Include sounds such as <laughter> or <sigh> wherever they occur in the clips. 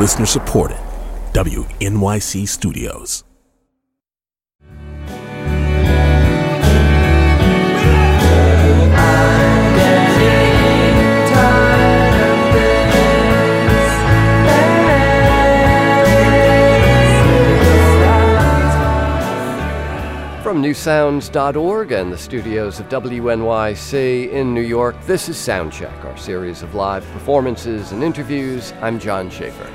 Listener supported. WNYC Studios. From newsounds.org and the studios of WNYC in New York, this is Soundcheck, our series of live performances and interviews. I'm John Schaefer.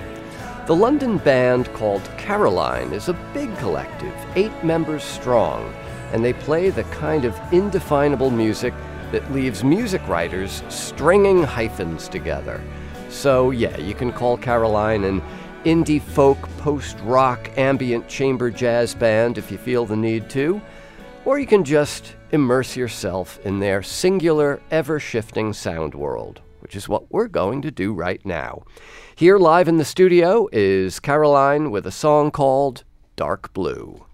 The London band called Caroline is a big collective, eight members strong, and they play the kind of indefinable music that leaves music writers stringing hyphens together. So, yeah, you can call Caroline an indie folk, post rock, ambient chamber jazz band if you feel the need to, or you can just immerse yourself in their singular, ever shifting sound world, which is what we're going to do right now. Here, live in the studio, is Caroline with a song called Dark Blue.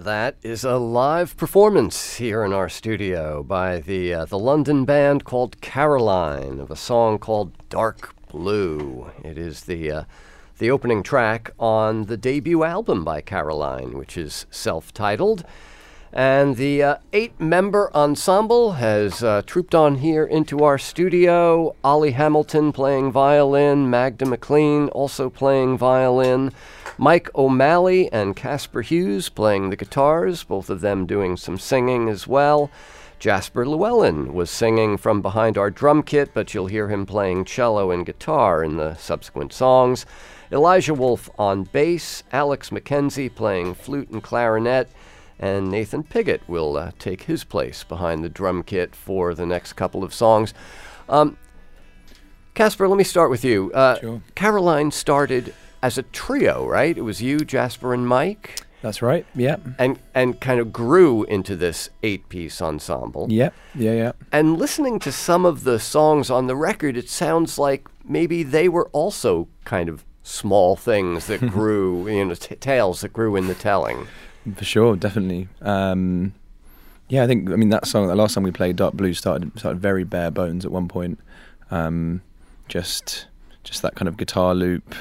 That is a live performance here in our studio by the uh, the London band called Caroline of a song called Dark Blue. It is the uh, the opening track on the debut album by Caroline, which is self-titled. And the uh, eight member ensemble has uh, trooped on here into our studio. Ollie Hamilton playing violin, Magda McLean also playing violin, Mike O'Malley and Casper Hughes playing the guitars, both of them doing some singing as well. Jasper Llewellyn was singing from behind our drum kit, but you'll hear him playing cello and guitar in the subsequent songs. Elijah Wolf on bass, Alex McKenzie playing flute and clarinet and Nathan Piggott will uh, take his place behind the drum kit for the next couple of songs. Um, Casper, let me start with you. Uh, Sure. Caroline started as a trio, right? It was you, Jasper, and Mike, That's right. Yeah. and and kind of grew into this eight-piece ensemble. Yeah. Yeah. Yeah. And listening to some of the songs on the record, it sounds like maybe they were also kind of small things that <laughs> grew, you know, t- tales that grew in the telling. For sure. Definitely. Um, yeah. I think. I mean, that song. The last time we played, Dark Blue, started started very bare bones at one point. Um, just just that kind of guitar loop,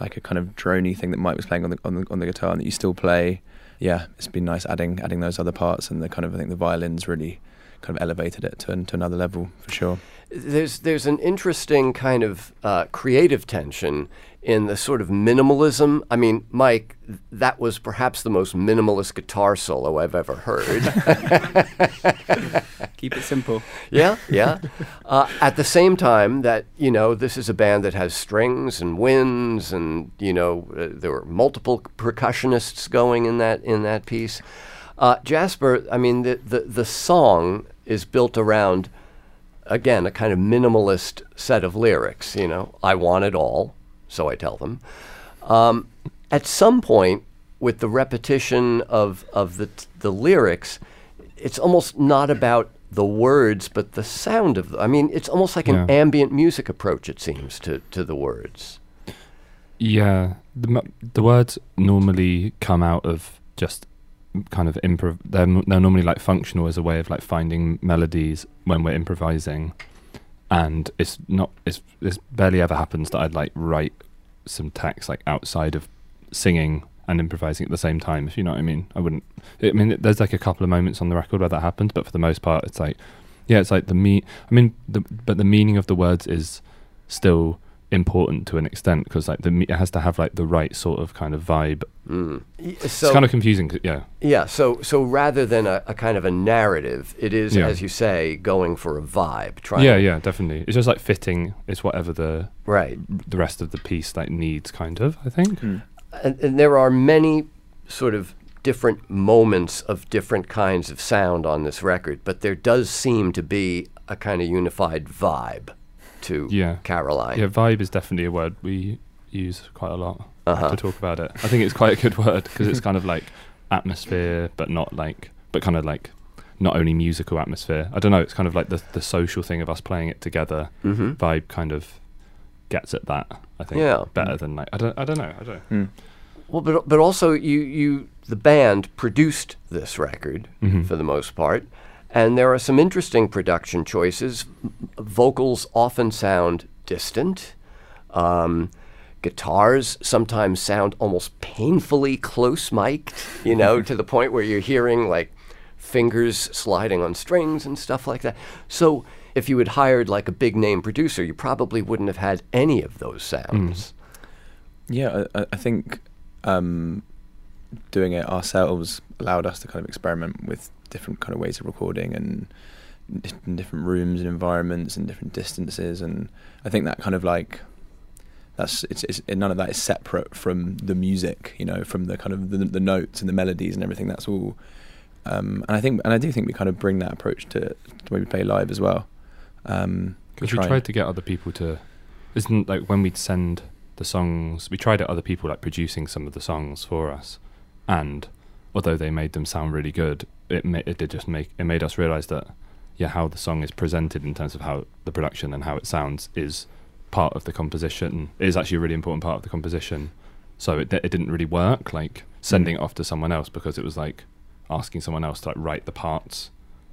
like a kind of drony thing that Mike was playing on the on the, on the guitar, and that you still play. Yeah, it's been nice adding adding those other parts, and the kind of I think the violins really kind of elevated it to to another level for sure. there's there's an interesting kind of uh, creative tension in the sort of minimalism. I mean, Mike, that was perhaps the most minimalist guitar solo I've ever heard. <laughs> Keep it simple. yeah, yeah. Uh, at the same time, that you know, this is a band that has strings and winds, and you know, uh, there were multiple percussionists going in that in that piece. Uh, Jasper, I mean, the, the the song is built around again a kind of minimalist set of lyrics. You know, I want it all, so I tell them. Um, at some point, with the repetition of of the the lyrics, it's almost not about the words, but the sound of. The, I mean, it's almost like an ambient music approach. It seems to to the words. Yeah, the the words normally come out of just kind of improv. They're they're normally like functional as a way of like finding melodies when we're improvising, and it's not. It's this barely ever happens that I'd like write some text like outside of singing and improvising at the same time. If you know what I mean, I wouldn't. I mean, there's like a couple of moments on the record where that happens, but for the most part, it's like, yeah, it's like the me. I mean, the but the meaning of the words is still important to an extent because like the me- it has to have like the right sort of kind of vibe. Mm. Y- it's kind of confusing, Yeah, yeah, so so rather than a, a kind of a narrative, it is, Yeah. as you say, going for a vibe. Trying yeah, yeah, definitely. It's just like fitting. It's whatever the right. the rest of the piece like needs, kind of. I think. Mm. and, and there are many sort of different moments of different kinds of sound on this record, but there does seem to be a kind of unified vibe to Yeah. Caroline. Yeah, vibe is definitely a word we use quite a lot Uh-huh. to talk about it. I think it's quite a good word because it's kind of like atmosphere, but not like, but kind of like not only musical atmosphere. I don't know. It's kind of like the the social thing of us playing it together. hmm Vibe kind of gets at that. I think Yeah. better than like I don't I don't know. I don't. Mm. Well, but but also you you the band produced this record Mhm. for the most part, and there are some interesting production choices. Vocals often sound distant. Um, guitars sometimes sound almost painfully close mic'd, you know, to the point where you're hearing like fingers sliding on strings and stuff like that. So if you had hired like a big name producer, you probably wouldn't have had any of those sounds. Yeah, I, I- I think um, doing it ourselves allowed us to kind of experiment with different kind of ways of recording and in different rooms and environments and different distances, and I think that kind of like that's it's, it's none of that is separate from the music, you know, from the kind of the, the notes and the melodies and everything. That's all, um, and I think and I do think we kind of bring that approach to, to when we play live as well. Um, Because we and- tried to get other people to, isn't like when we'd send the songs, we tried at other people like producing some of the songs for us, and although they made them sound really good, it ma- it did just make it made us realize that yeah, how the song is presented in terms of how the production and how it sounds is part of the composition. It is actually a really important part of the composition. So it it didn't really work. Like sending it off to someone else because it was like asking someone else to like write the parts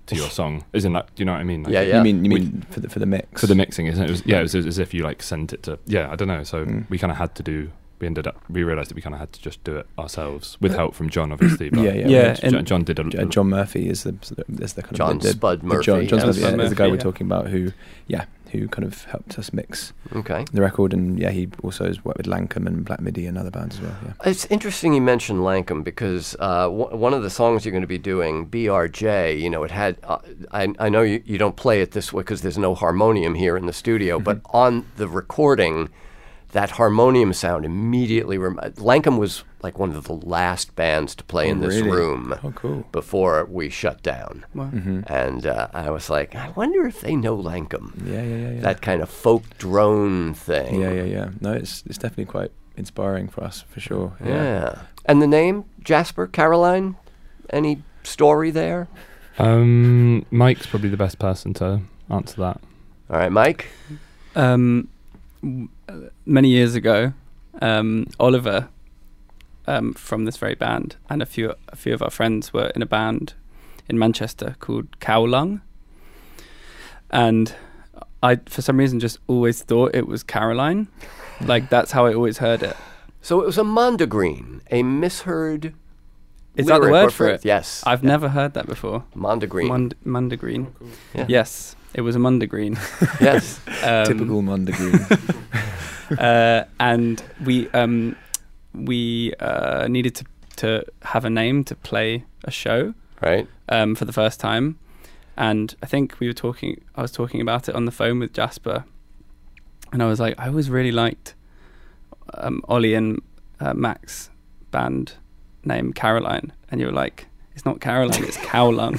to your song. Isn't that? do you know what I mean? Like, Yeah, yeah. You mean you We- mean for the for the mix? For the mixing, isn't it? it was, yeah, it was, it was as if you like sent it to. Yeah, I don't know. So Mm. we kind of had to do. We ended up. We realized that we kind of had to just do it ourselves with help from John, obviously. But Yeah, yeah. Yeah, John, and- John did a. Uh, John Murphy is the is the kind John of the, the, Spud the Murphy. John, John yeah. Spud, Spud yeah, is the guy Murphy, we're talking about who yeah who kind of helped us mix Okay. the record and yeah he also has worked with Lankum and Black Midi and other bands as well. Yeah. It's interesting you mentioned Lankum because uh, w- one of the songs you're going to be doing, BRJ, you know, it had, uh, I, I know you, you don't play it this way because there's no harmonium here in the studio, but on the recording, that harmonium sound immediately, rem- Lankum was like one of the last bands to play Oh, in this really? room Oh, cool. before we shut down. Wow. hmm And uh, I was like, I wonder if they know Lankum. Yeah, yeah, yeah, yeah. That kind of folk drone thing. yeah, yeah, yeah. No, it's it's definitely quite inspiring for us for sure. Yeah. yeah. And the name, Jasper, Caroline? Any story there? Um, Mike's probably the best person to answer that. All right, Mike. Um, w- many years ago, um, Oliver um, from this very band and a few a few of our friends were in a band in Manchester called Cowlung, and I for some reason just always thought it was Caroline, like that's how I always heard it. So it was a mondegreen, a misheard. Is that the word or for it? Yes. I've never heard that before. mondegreen. Mund- Mundagreen. Yeah. Yes, it was a Mundagreen. <laughs> yes. Um, Typical Monday Green. <laughs> uh, and we um, we uh, needed to to have a name to play a show Right. um, for the first time, and I think we were talking. I was talking about it on the phone with Jasper, and I was like, I always really liked um, Ollie and uh, Max band name Caroline, and you were like. It's not Caroline, it's Cowlung.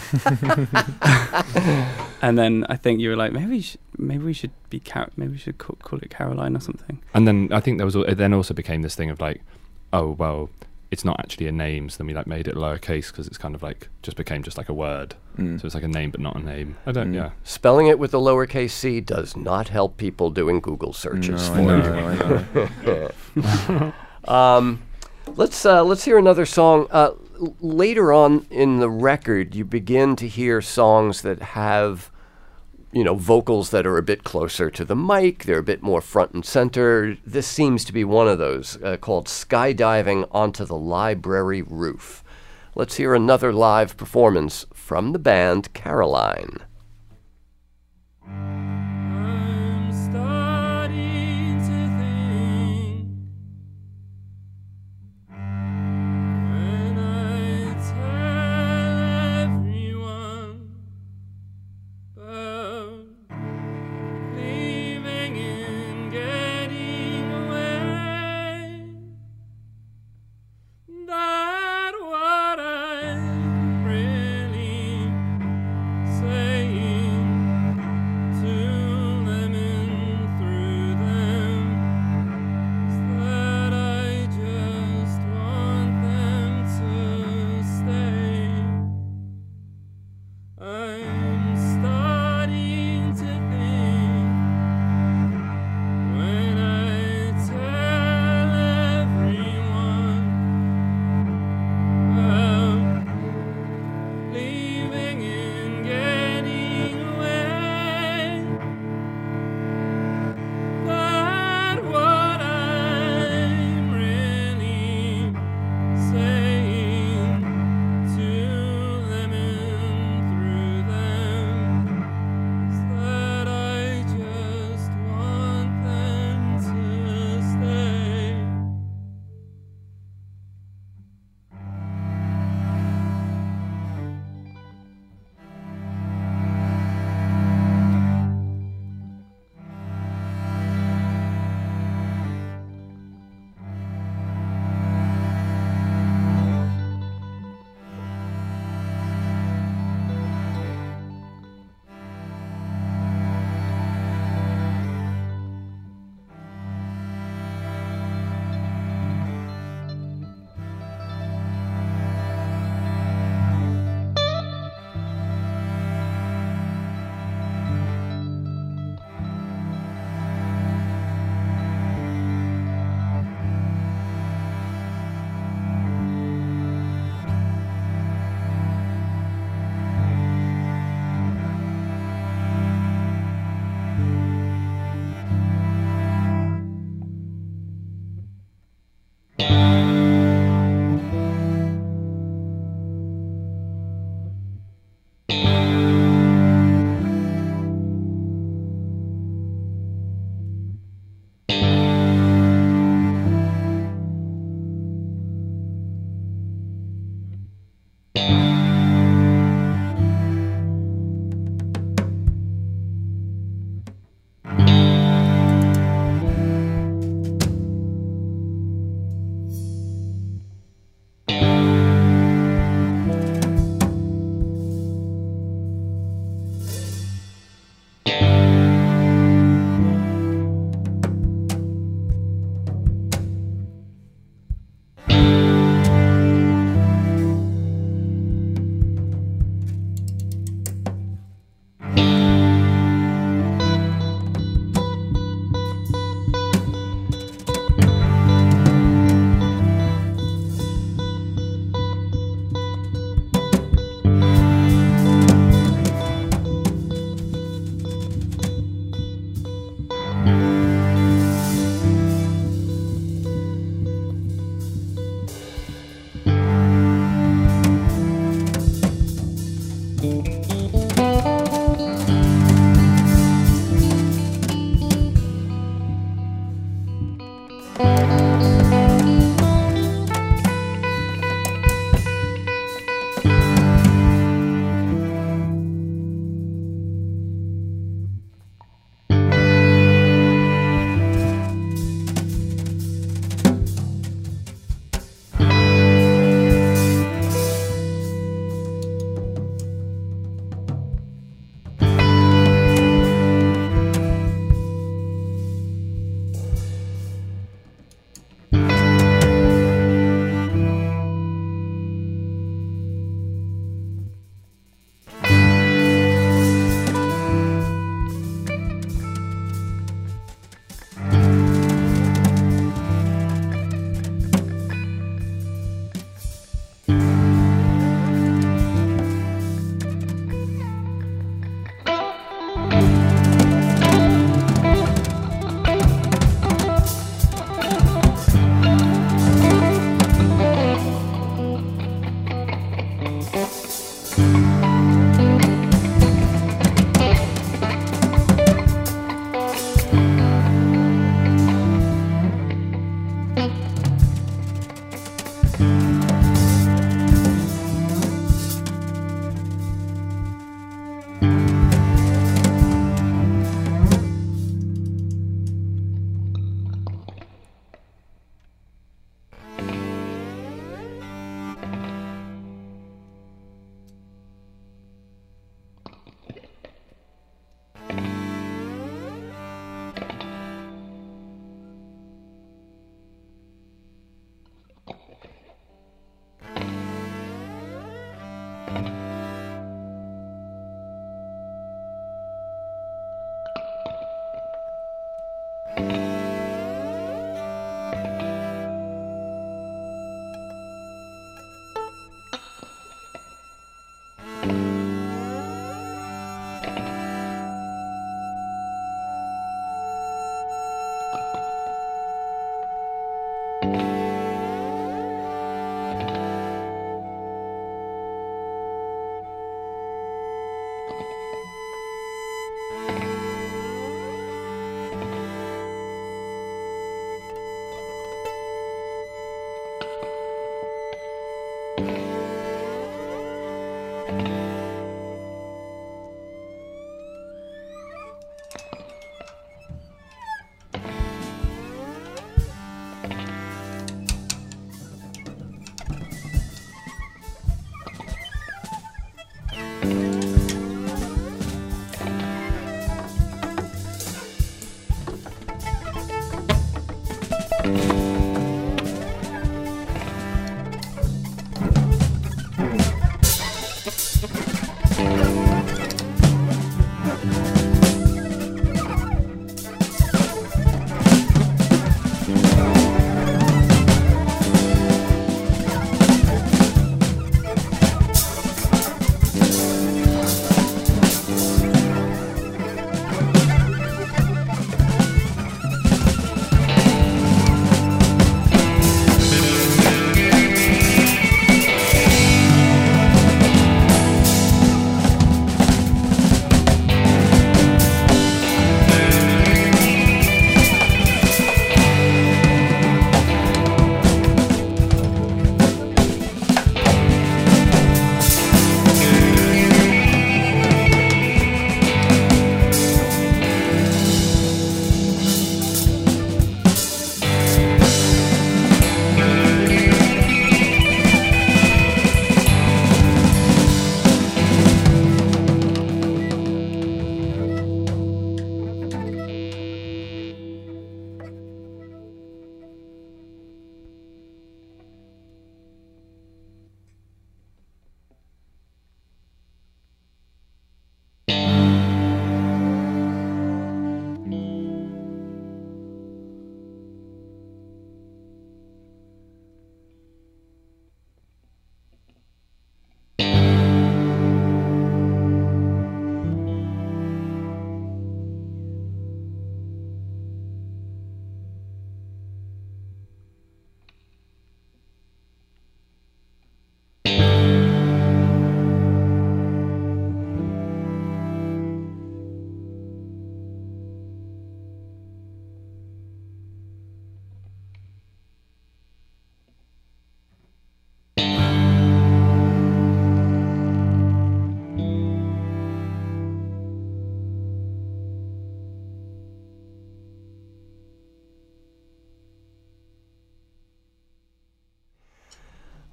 <laughs> and then I think you were like, maybe we should, maybe we should be Car- maybe we should call, call it Caroline or something. And then I think there was. al- It then also became this thing of like, oh well, it's not actually a name. So then we like made it lowercase because it's kind of like just became just like a word. Mm. So it's like a name but not a name. I don't. Mm. Yeah. Spelling it with a lowercase c does not help people doing Google searches No, for you. I. <laughs> Um, let's uh, let's hear another song. Uh, l- later on in the record, you begin to hear songs that have, you know, vocals that are a bit closer to the mic. They're a bit more front and center. This seems to be one of those uh, called "Skydiving onto the Library Roof." Let's hear another live performance from the band Caroline.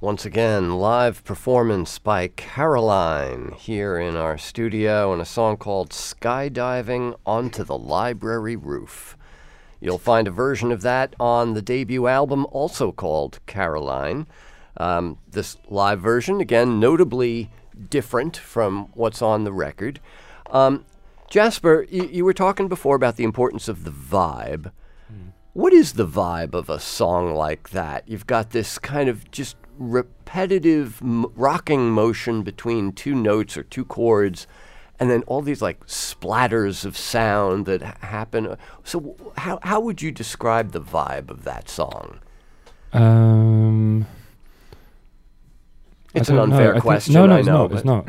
Once again, live performance by Caroline here in our studio and a song called Skydiving Onto the Library Roof. You'll find a version of that on the debut album, also called Caroline. Um, this live version, again, notably different from what's on the record. Um, Jasper, you, you were talking before about the importance of the vibe. What is the vibe of a song like that? You've got this kind of just repetitive m- rocking motion between two notes or two chords, and then all these like splatters of sound that ha- happen. So, w- how how would you describe the vibe of that song? Um, It's an know. unfair think- question. no, no, I it's know, not. but, It's not.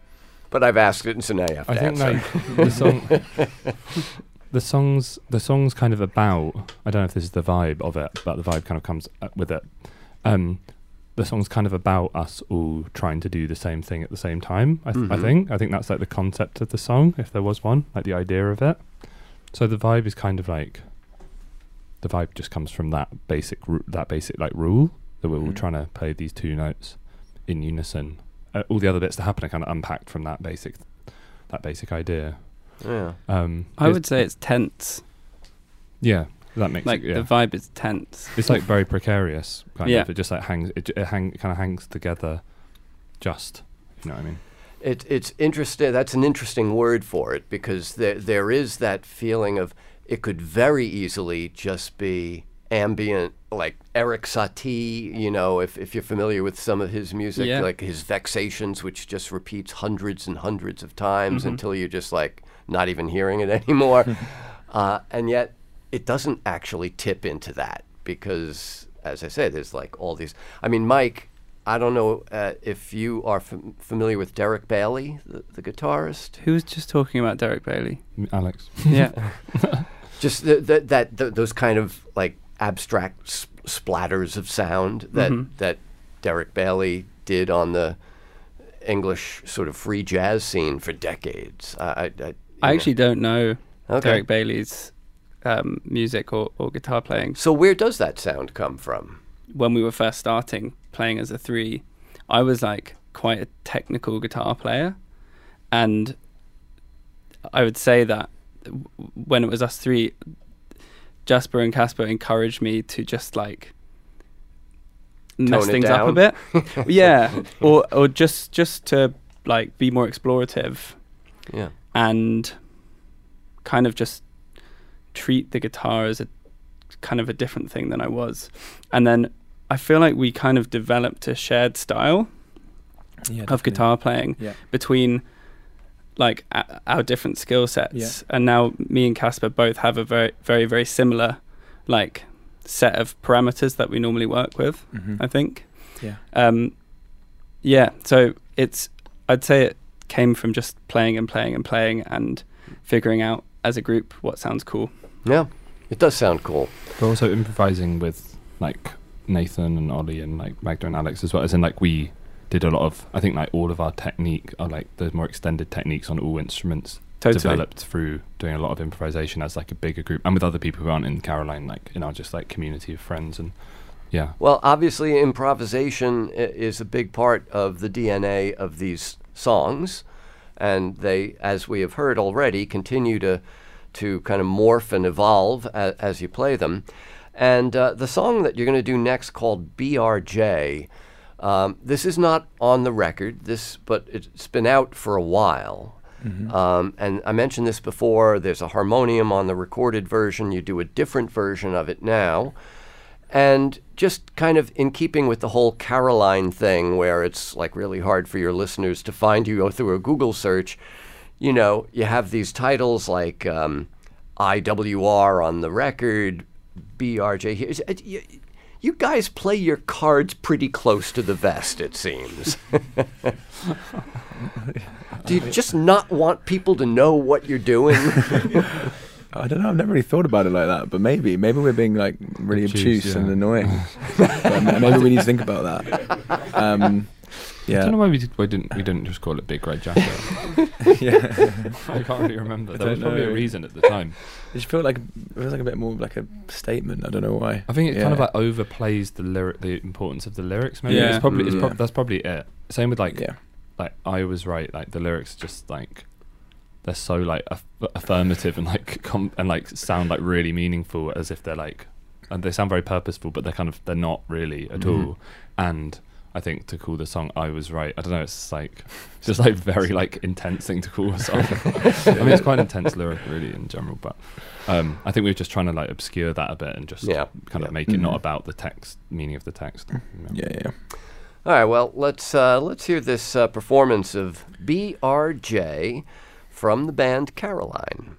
<laughs> but I've asked it, and so now you have to I think answer. like the song, <laughs> <laughs> the songs, the songs kind of about. I don't know if this is the vibe of it, but the vibe kind of comes uh, with it. Um, the song's kind of about us all trying to do the same thing at the same time. I, th- I Mhm. think. I think that's like the concept of the song, if there was one, like the idea of it. So the vibe is kind of like. The vibe just comes from that basic, ru- that basic like rule that we're all Mhm. trying to play these two notes in unison. Uh, all the other bits that happen are kind of unpacked from that basic, that basic idea. Yeah. Um, I would say it's tense. yeah, that makes Like it, yeah. the vibe is tense. it's like very precarious. Kind Yeah. of. It just like hangs. It, it hang kind of hangs together. Just, you know what I mean? It, it's interesting. That's an interesting word for it because there there is that feeling of it could very easily just be ambient, like Eric Satie. You know, if if you're familiar with some of his music, Yeah. like his Vexations, which just repeats hundreds and hundreds of times Mhm. until you're just like not even hearing it <laughs> anymore. <laughs> uh, and yet, it doesn't actually tip into that because, as I said, there's like all these. I mean, Mike. I don't know uh, if you are fam- familiar with Derek Bailey, the, the guitarist. Who was just talking about Derek Bailey? Alex. <laughs> Yeah. Just the, the, that th those kind of like abstract s- splatters of sound that Mhm. that Derek Bailey did on the English sort of free jazz scene for decades. I, I, I, you I actually don't know Okay. Derek Bailey's um, music or, or guitar playing. So where does that sound come from? When we were first starting playing as a three, I was like quite a technical guitar player, and I would say that when it was us three, Jasper and Casper encouraged me to just like mess Tone things up a bit. <laughs> yeah, or or just just to like be more explorative Yeah. And kind of just treat the guitar as a kind of a different thing than I was. And then I feel like we kind of developed a shared style Yeah, of guitar playing Yeah. between like a- our different skill sets. Yeah. And now me and Casper both have a very very very similar like set of parameters that we normally work with, Mhm. I think. Yeah. Um, yeah, so it's I'd say it came from just playing and playing and playing and figuring out as a group what sounds cool. Yeah. It does sound cool. But also improvising with like Nathan and Ollie and like Magda and Alex as well. As in like we did a lot of I think like all of our technique or like the more extended techniques on all instruments Totally. developed through doing a lot of improvisation as like a bigger group and with other people who aren't in Caroline, like in our just like community of friends and yeah. Well, obviously, improvisation is a big part of the DNA of these songs, and they, as we have heard already, continue to to kind of morph and evolve a, as you play them. And uh, the song that you're going to do next, called BRJ, um, this is not on the record. This, but it's been out for a while. Um, and I mentioned this before. There's a harmonium on the recorded version. You do a different version of it now. And just kind of in keeping with the whole Caroline thing, where it's like really hard for your listeners to find you, through a Google search, you know, you have these titles like um, IWR on the record, BRJ here. You, you guys play your cards pretty close to the vest, it seems. <laughs> Do you just not want people to know what you're doing? <laughs> I don't know. I've never really thought about it like that, but maybe, maybe we're being like really Obtuse, obtuse and annoying. <laughs> But maybe we need to think about that. Um, I don't know why we, did, why didn't we didn't just call it Big Red Jacket. <laughs> yeah. <laughs> I can't really remember. I There was don't probably a reason at the time. It just felt like it was like a bit more like a statement. I don't know why. I think it kind of like overplays the lyric, the importance of the lyrics. Maybe Yeah. it's probably it's Mm. prob- that's probably it. Same with like yeah, like I was right. Like the lyrics just like they're so like aff- affirmative and like com- and like sound like really meaningful as if they're like and they sound very purposeful, but they're kind of they're not really at Mhm. all. And I think to call the song "I Was Right," I don't know. It's like it's just like very like intense thing to call a song. <laughs> <laughs> I mean, it's quite intense lyric really in general, but um, I think we were just trying to like obscure that a bit and just Yeah. kind of Yeah. make it not Mhm. about the text meaning of the text. yeah, yeah. All right, well, let's uh, let's hear this uh, performance of BRJ from the band Caroline.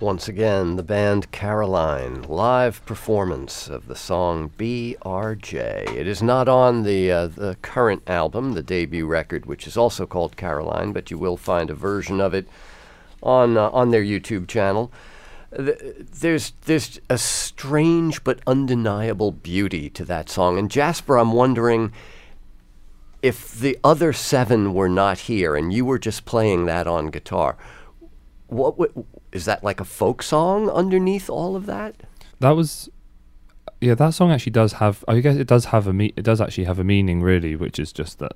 Once again, the band Caroline, live performance of the song BRJ. It is not on the, uh, the current album, the debut record, which is also called Caroline, but you will find a version of it on, uh, on their YouTube channel. There's, there's a strange but undeniable beauty to that song. And Jasper, I'm wondering if the other seven were not here and you were just playing that on guitar, what would, is that like a folk song underneath all of that? That was, yeah. That song actually does have. I guess it does have a me. It does actually have a meaning, really, which is just that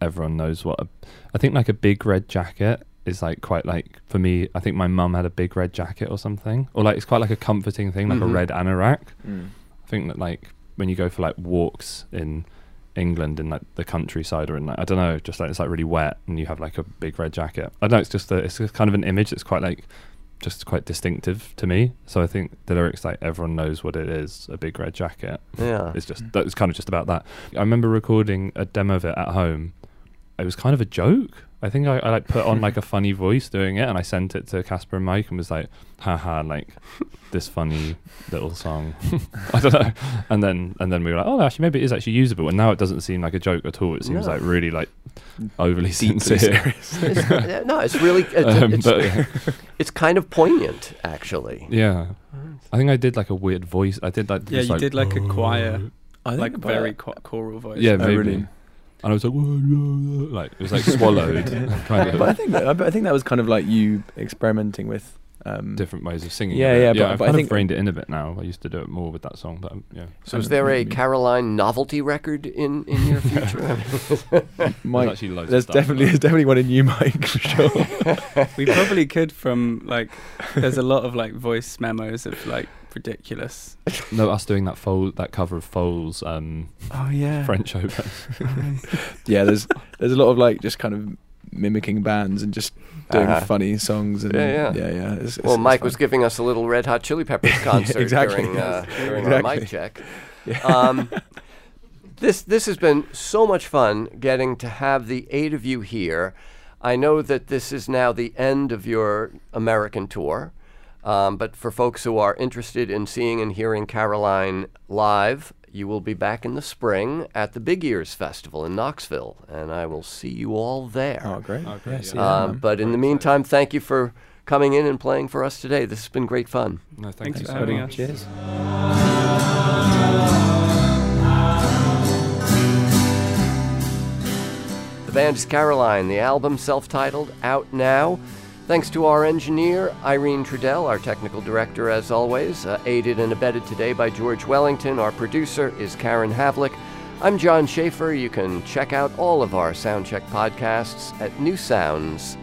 everyone knows what. A, I think like a big red jacket is like quite like for me. I think my mum had a big red jacket or something, or like it's quite like a comforting thing, like Mhm. a red anorak. Mm. I think that like when you go for like walks in England in like the countryside or in like I don't know, just like it's like really wet and you have like a big red jacket. I don't know it's just a, it's just kind of an image that's quite like just quite distinctive to me. So I think the lyrics like everyone knows what it is, a big red jacket. Yeah. It's just that was kind of just about that. I remember recording a demo of it at home. It was kind of a joke. I think I, I like put on like a <laughs> funny voice doing it, and I sent it to Casper and Mike, and was like, "Haha, like this funny little song." <laughs> I don't know. And then and then we were like, "Oh, actually, maybe it is actually usable." And now it doesn't seem like a joke at all. It seems No. like really like overly Deeply sincere. serious. <laughs> It's, no, it's really it's, Um, it's, but, yeah. it's kind of poignant, actually. Yeah. I think I did like a weird voice. I did like Yeah, you like, did like a choir, I think like very it- choral voice. Yeah, Oh, maybe. really? And I was like, like it was like swallowed, <laughs> <laughs> kind of But I think that, I think that was kind of like you experimenting with. Um, different ways of singing. Yeah, it. yeah, yeah. but- I've but I kind think- of reined it in a bit now. I used to do it more with that song, but um, yeah. So, is there a. Caroline novelty record in, in your <laughs> future? Mike, There's actually loads there's of stuff, definitely there's definitely one in you, Mike, for sure. we probably could from like. There's a lot of like voice memos of like ridiculous. no us doing that Foal, that cover of Foal's um, Oh yeah, French opera. <laughs> yeah, there's there's a lot of like just kind of mimicking bands and just doing Uh-huh. funny songs and Yeah, yeah. yeah, yeah. It's, it's, well, Mike was giving us a little Red Hot Chili Peppers <laughs> concert exactly. during, uh, during our mic check. Yeah. Um, <laughs> this this has been so much fun getting to have the eight of you here. I know that this is now the end of your American tour, um, but for folks who are interested in seeing and hearing Caroline live, you will be back in the spring at the Big Ears Festival in Knoxville, and I will see you all there. Oh, great. Oh, great, Yeah, see yeah. Um, but in the meantime, thank you for coming in and playing for us today. This has been great fun. No, Thanks you for having us. Cheers. The band is Caroline, the album self titled, out now. Thanks to our engineer, Irene Trudel, our technical director, as always, uh, aided and abetted today by George Wellington. Our producer is Karen Havlick. I'm John Schaefer. You can check out all of our Soundcheck podcasts at newsounds.org.